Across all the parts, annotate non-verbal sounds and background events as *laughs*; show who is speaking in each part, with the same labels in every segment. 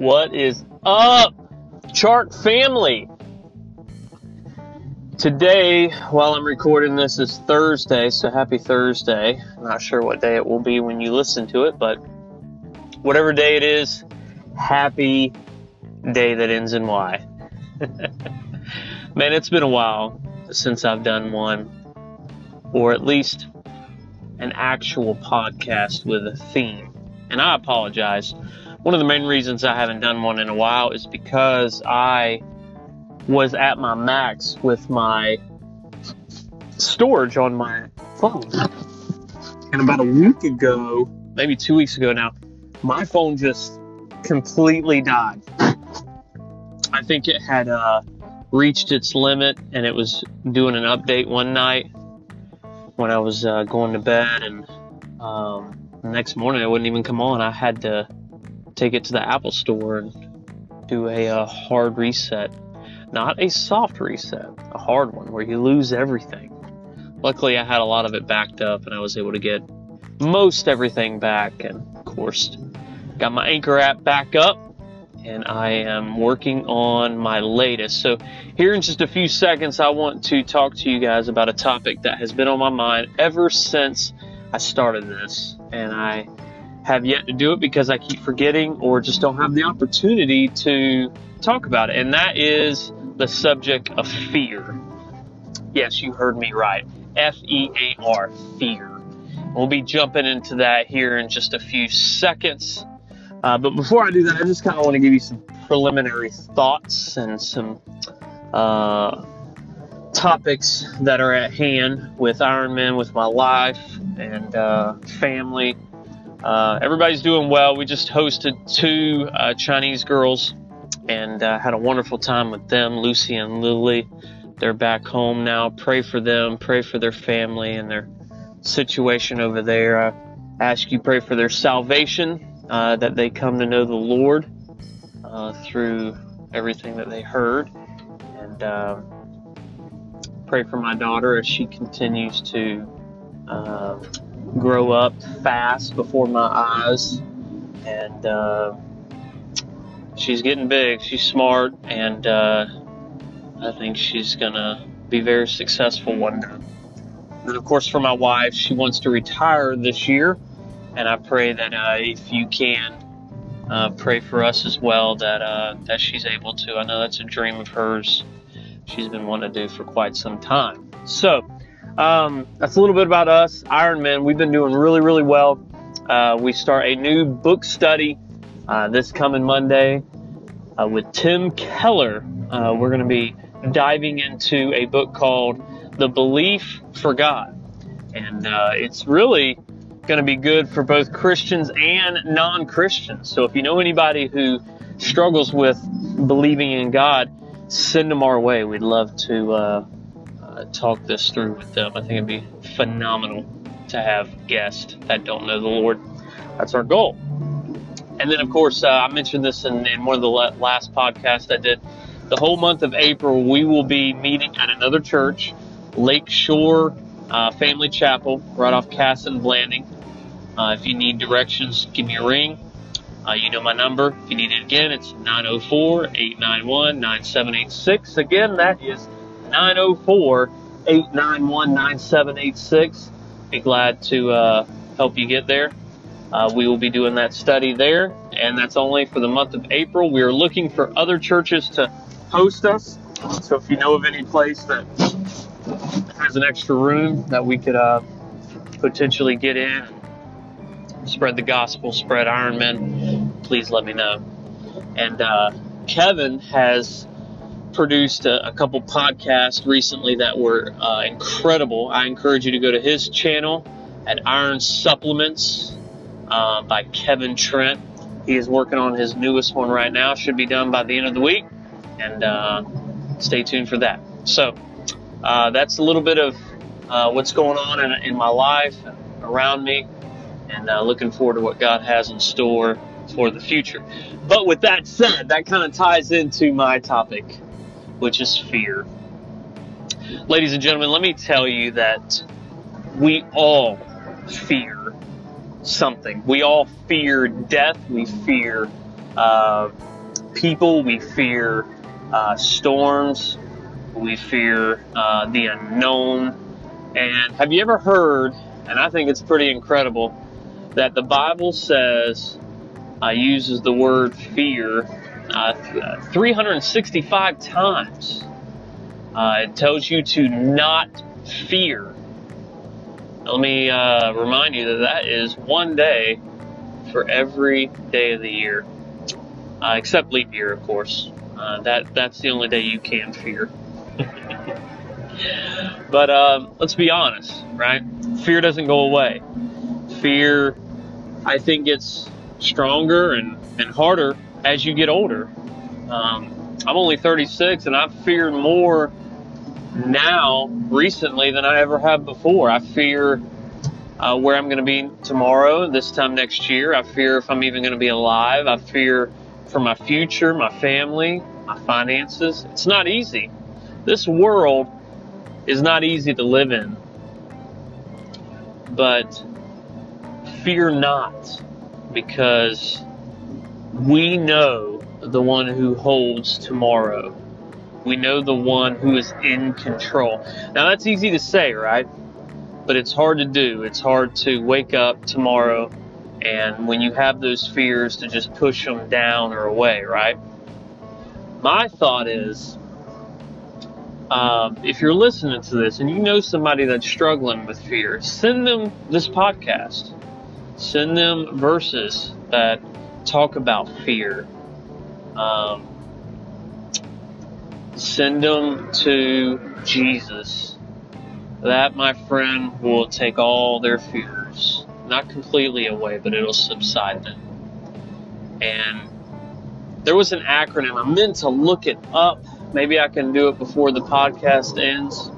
Speaker 1: What is up, Chart family? Today, while I'm recording this, is Thursday, so happy Thursday. Not sure what day it will be when you listen to it, but whatever day it is, happy day that ends in Y. *laughs* Man, it's been a while since I've done one, or at least an actual podcast with a theme. And I apologize one of the main reasons I haven't done one in a while is because I was at my max with my storage on my phone. And about a week ago, maybe two weeks ago now, my phone just completely died. I think it had uh, reached its limit and it was doing an update one night when I was uh, going to bed, and um, the next morning it wouldn't even come on. I had to take it to the Apple Store and do a, a uh, hard reset. Not a soft reset, a hard one where you lose everything. Luckily, I had a lot of it backed up and I was able to get most everything back. And of course, got my Anchor app back up and I am working on my latest. So, here in just a few seconds, I want to talk to you guys about a topic that has been on my mind ever since I started this. And I have yet to do it because I keep forgetting or just don't have the opportunity to talk about it. And that is the subject of fear. Yes, you heard me right. F E A R, fear. We'll be jumping into that here in just a few seconds. Uh, but before I do that, I just kind of want to give you some preliminary thoughts and some uh, topics that are at hand with Ironman, with my life and uh, family uh, everybody's doing well. We just hosted two uh, Chinese girls and uh, had a wonderful time with them, Lucy and Lily. They're back home now. Pray for them, pray for their family and their situation over there. I ask you pray for their salvation, uh, that they come to know the Lord uh, through everything that they heard. And uh, pray for my daughter as she continues to grow up fast before my eyes, and uh, she's getting big. She's smart, and uh, I think she's gonna be very successful one day. And of course, for my wife, she wants to retire this year, and I pray that uh, if you can. Uh, pray for us as well that uh, that she's able to. I know that's a dream of hers. She's been wanting to do for quite some time. So, um, that's a little bit about us, Ironman. We've been doing really, really well. Uh, we start a new book study uh, this coming Monday uh, with Tim Keller. Uh, we're going to be diving into a book called The Belief for God. And uh, it's really going to be good for both Christians and non Christians. So if you know anybody who struggles with believing in God, send them our way. We'd love to uh, talk this through with them. I think it'd be phenomenal to have guests that don't know the Lord. That's our goal. And then, of course, uh, I mentioned this in, in, one of the last podcasts I did. The whole month of April, we will be meeting at another church, Lakeshore uh, Family Chapel, right off Cass and Blanding. Uh, if you need directions, give me a ring. Uh, you know my number. If you need it again, it's 904 891 9786. Again, that is 904 891 9786. Be glad to uh, help you get there. Uh, we will be doing that study there, and that's only for the month of April. We are looking for other churches to host us. So if you know of any place that has an extra room that we could uh, potentially get in, spread the gospel, spread Ironman, please let me know. And uh, Kevin has produced a, a couple podcasts recently that were uh, incredible. I encourage you to go to his channel at Iron Supplements uh, by Kevin Trent. He is working on his newest one right now. Should be done by the end of the week, and uh, stay tuned for that. So uh, that's a little bit of uh, what's going on in, in, my life around me, and uh, looking forward to what God has in store for the future. But with that said, that kind of ties into my topic which is fear. Ladies and gentlemen, let me tell you that we all fear something. We all fear death. We fear uh, people, we fear uh, storms, we fear uh, the unknown. And have you ever heard, and I think it's pretty incredible, that the Bible says, uh, uses the word fear uh, 365 times. Uh, it tells you to not fear. Let me uh, remind you that that is one day for every day of the year, uh, except leap year, of course. Uh, that that's the only day you can fear. *laughs* but um, let's be honest, right? Fear doesn't go away. Fear, I think, gets stronger and, and harder as you get older. Um, I'm only 36 and I fear more now recently than I ever have before. I fear uh, where I'm going to be tomorrow, this time next year. I fear if I'm even going to be alive. I fear for my future, my family, my finances. It's not easy. This world is not easy to live in. But fear not, because we know the one who holds tomorrow. We know the one who is in control. Now, that's easy to say, right? But it's hard to do. It's hard to wake up tomorrow and when you have those fears to just push them down or away, right? My thought is um, if you're listening to this and you know somebody that's struggling with fear, send them this podcast. Send them verses that talk about fear. Um, send them to Jesus. That, my friend, will take all their fears. Not completely away, but it'll subside them. And there was an acronym. I meant to look it up. Maybe I can do it before the podcast ends.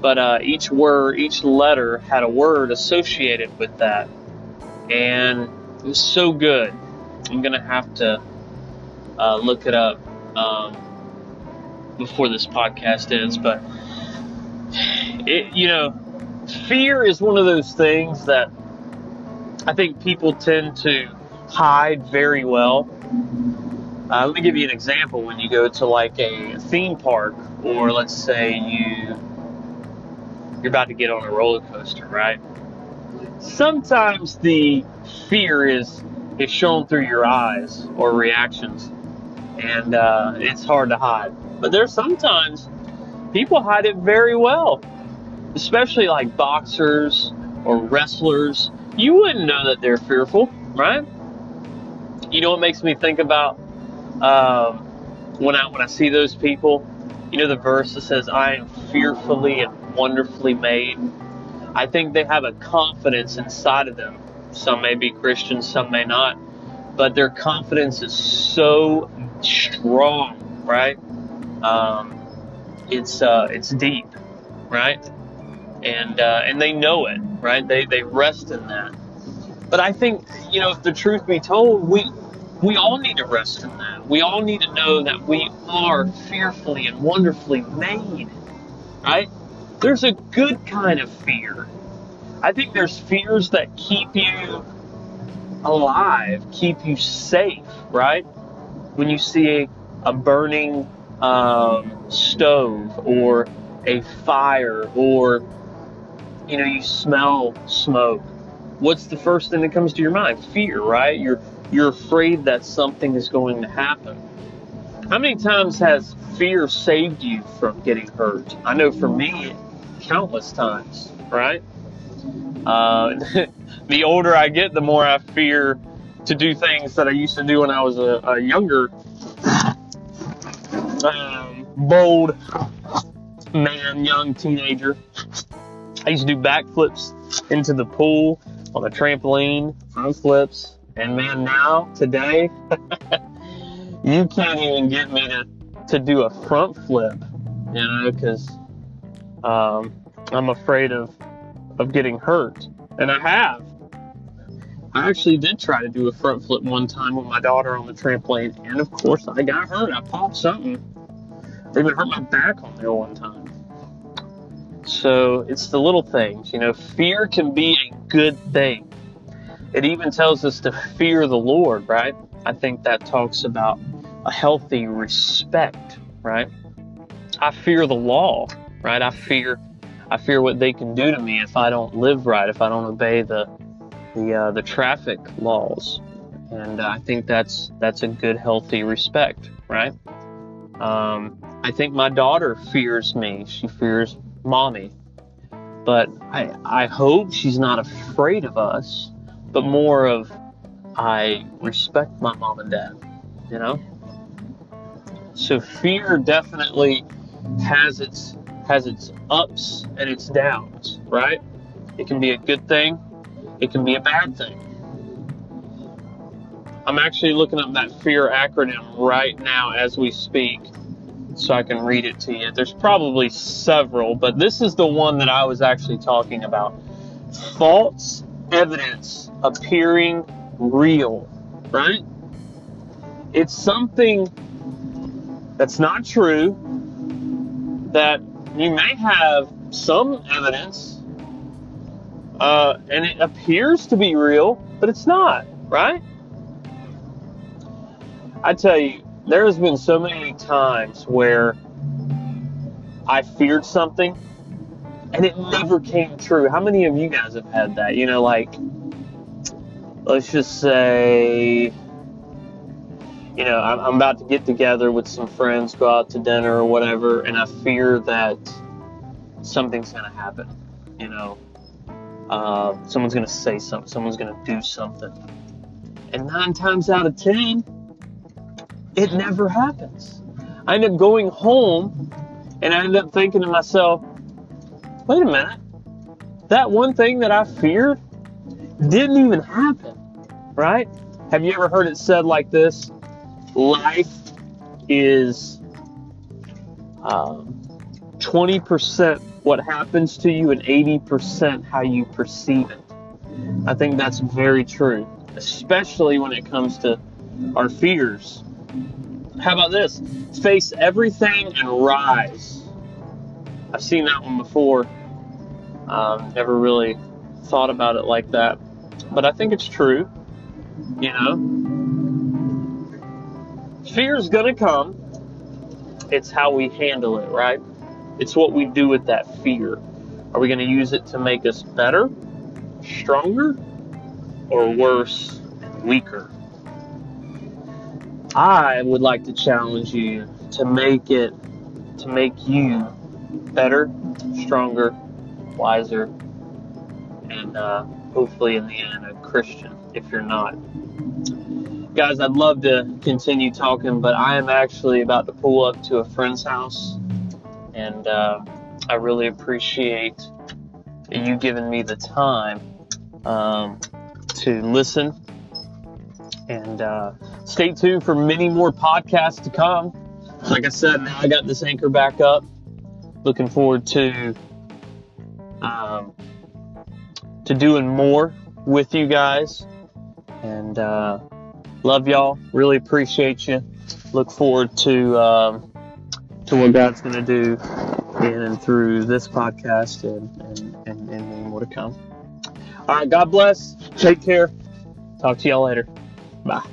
Speaker 1: But uh, each word, each letter had a word associated with that. And it was so good. I'm to have to uh, look it up um, before this podcast ends. But, it, you know, fear is one of those things that I think people tend to hide very well. Uh, let me give you an example. When you go to like a theme park, or let's say you you're about to get on a roller coaster, right? Sometimes the fear is is shown through your eyes or reactions, and uh, it's hard to hide. But there's sometimes people hide it very well, especially like boxers or wrestlers. You wouldn't know that they're fearful, right? You know what makes me think about um, when I when I see those people? You know the verse that says, "I am fearfully and wonderfully made." I think they have a confidence inside of them. Some may be Christians, some may not, but their confidence is so strong, right? Um, it's uh, it's deep, right? And uh, and they know it, right? They they rest in that. But I think you know, if the truth be told, we we all need to rest in that. We all need to know that we are fearfully and wonderfully made, right? There's a good kind of fear. I think there's fears that keep you alive, keep you safe, right? When you see a, a burning um, stove or a fire or, you know, you smell smoke, what's the first thing that comes to your mind? Fear, right? You're you're afraid that something is going to happen. How many times has fear saved you from getting hurt? I know for me, countless times, right? Uh, *laughs* the older I get, the more I fear to do things that I used to do when I was a, a younger, um, bold man, young teenager. I used to do backflips into the pool on the trampoline, front flips, and man, now today, *laughs* you can't even get me to to do a front flip, you know, because um, I'm afraid of of getting hurt, and I have. I actually did try to do a front flip one time with my daughter on the trampoline, and of course I got hurt. I popped something. I even hurt my back on there one time. So it's the little things, you know. Fear can be a good thing. It even tells us to fear the Lord, right? I think that talks about a healthy respect, right? I fear the law, right? I fear I fear what they can do to me if I don't live right, if I don't obey the the uh, the traffic laws, and I think that's that's a good, healthy respect, right? Um, I think my daughter fears me. She fears mommy, but I I hope she's not afraid of us, but more of I respect my mom and dad, you know. So fear definitely has its has its ups and its downs, right? It can be a good thing, it can be a bad thing. I'm actually looking up that fear acronym right now as we speak so I can read it to you. There's probably several, but this is the one that I was actually talking about. False evidence appearing real, right? It's something that's not true, that you may have some evidence, uh, and it appears to be real, but it's not, right? I tell you, there has been so many times where I feared something and it never came true. How many of you guys have had that? You know, like, let's just say, you know, I'm, I'm about to get together with some friends, go out to dinner or whatever, and I fear that something's going to happen. You know, uh, someone's going to say something, someone's going to do something. And nine times out of ten, it never happens. I end up going home and I end up thinking to myself, wait a minute, that one thing that I feared didn't even happen, right? Have you ever heard it said like this? Life is um, 20% what happens to you and 80% how you perceive it. I think that's very true, especially when it comes to our fears how about this? Face everything and rise. I've seen that one before. Um, never really thought about it like that, but I think it's true. You know, fear is gonna come. It's how we handle it, right? It's what we do with that fear. Are we to use it to make us better, stronger, or worse, weaker? I would like to challenge you to make it, to make you better, stronger, wiser, and uh, hopefully in the end a Christian if you're not. Guys, I'd love to continue talking, but I am actually about to pull up to a friend's house, and uh, I really appreciate you giving me the time um, to listen and uh, stay tuned for many more podcasts to come. Like I said, now I got this anchor back up. Looking forward to um, to doing more with you guys, and uh, love y'all. Really appreciate you. Look forward to um, to what God's going to do in and through this podcast and, and, and, and more to come. All right, God bless. Take care. Talk to y'all later. Bye.